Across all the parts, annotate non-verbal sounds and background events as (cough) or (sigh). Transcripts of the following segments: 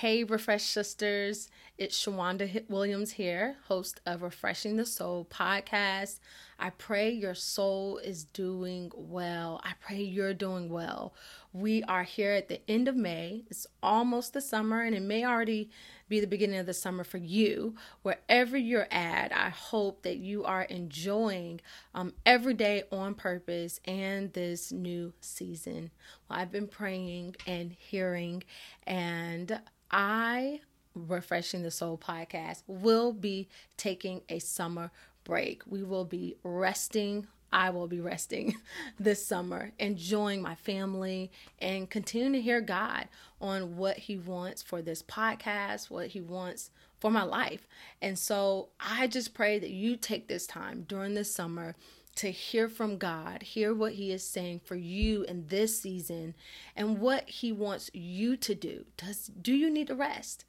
Hey, Refresh Sisters. It's Shawanda Williams here, host of Refreshing the Soul podcast. I pray your soul is doing well. I pray you're doing well. We are here at the end of May. It's almost the summer, and it may already be the beginning of the summer for you. Wherever you're at, I hope that you are enjoying um, every day on purpose and this new season. Well, I've been praying and hearing and I, Refreshing the Soul podcast, will be taking a summer break. We will be resting. I will be resting (laughs) this summer, enjoying my family, and continuing to hear God on what He wants for this podcast, what He wants for my life. And so I just pray that you take this time during this summer to hear from God, hear what He is saying for you in this season, and what He wants you to do. Does do you need to rest?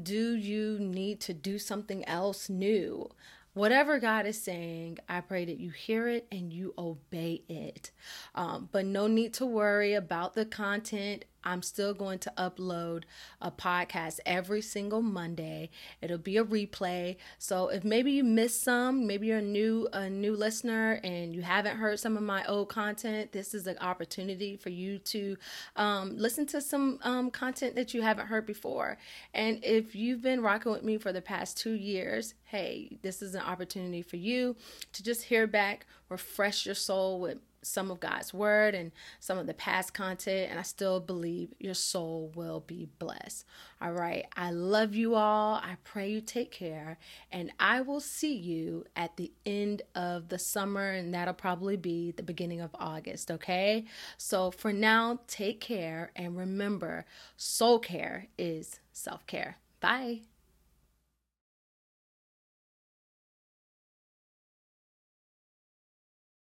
Do you need to do something else new? Whatever God is saying, I pray that you hear it and you obey it. Um, but no need to worry about the content I'm still going to upload a podcast every single Monday. It'll be a replay. So if maybe you missed some, maybe you're a new a new listener and you haven't heard some of my old content, this is an opportunity for you to um, listen to some um, content that you haven't heard before. And if you've been rocking with me for the past two years, hey, this is an opportunity for you to just hear back, refresh your soul with some of God's word and some of the past content, and I still believe your soul will be blessed. All right. I love you all. I pray you take care, and I will see you at the end of the summer, and that'll probably be the beginning of August. Okay. So for now, take care, and remember soul care is self care. Bye.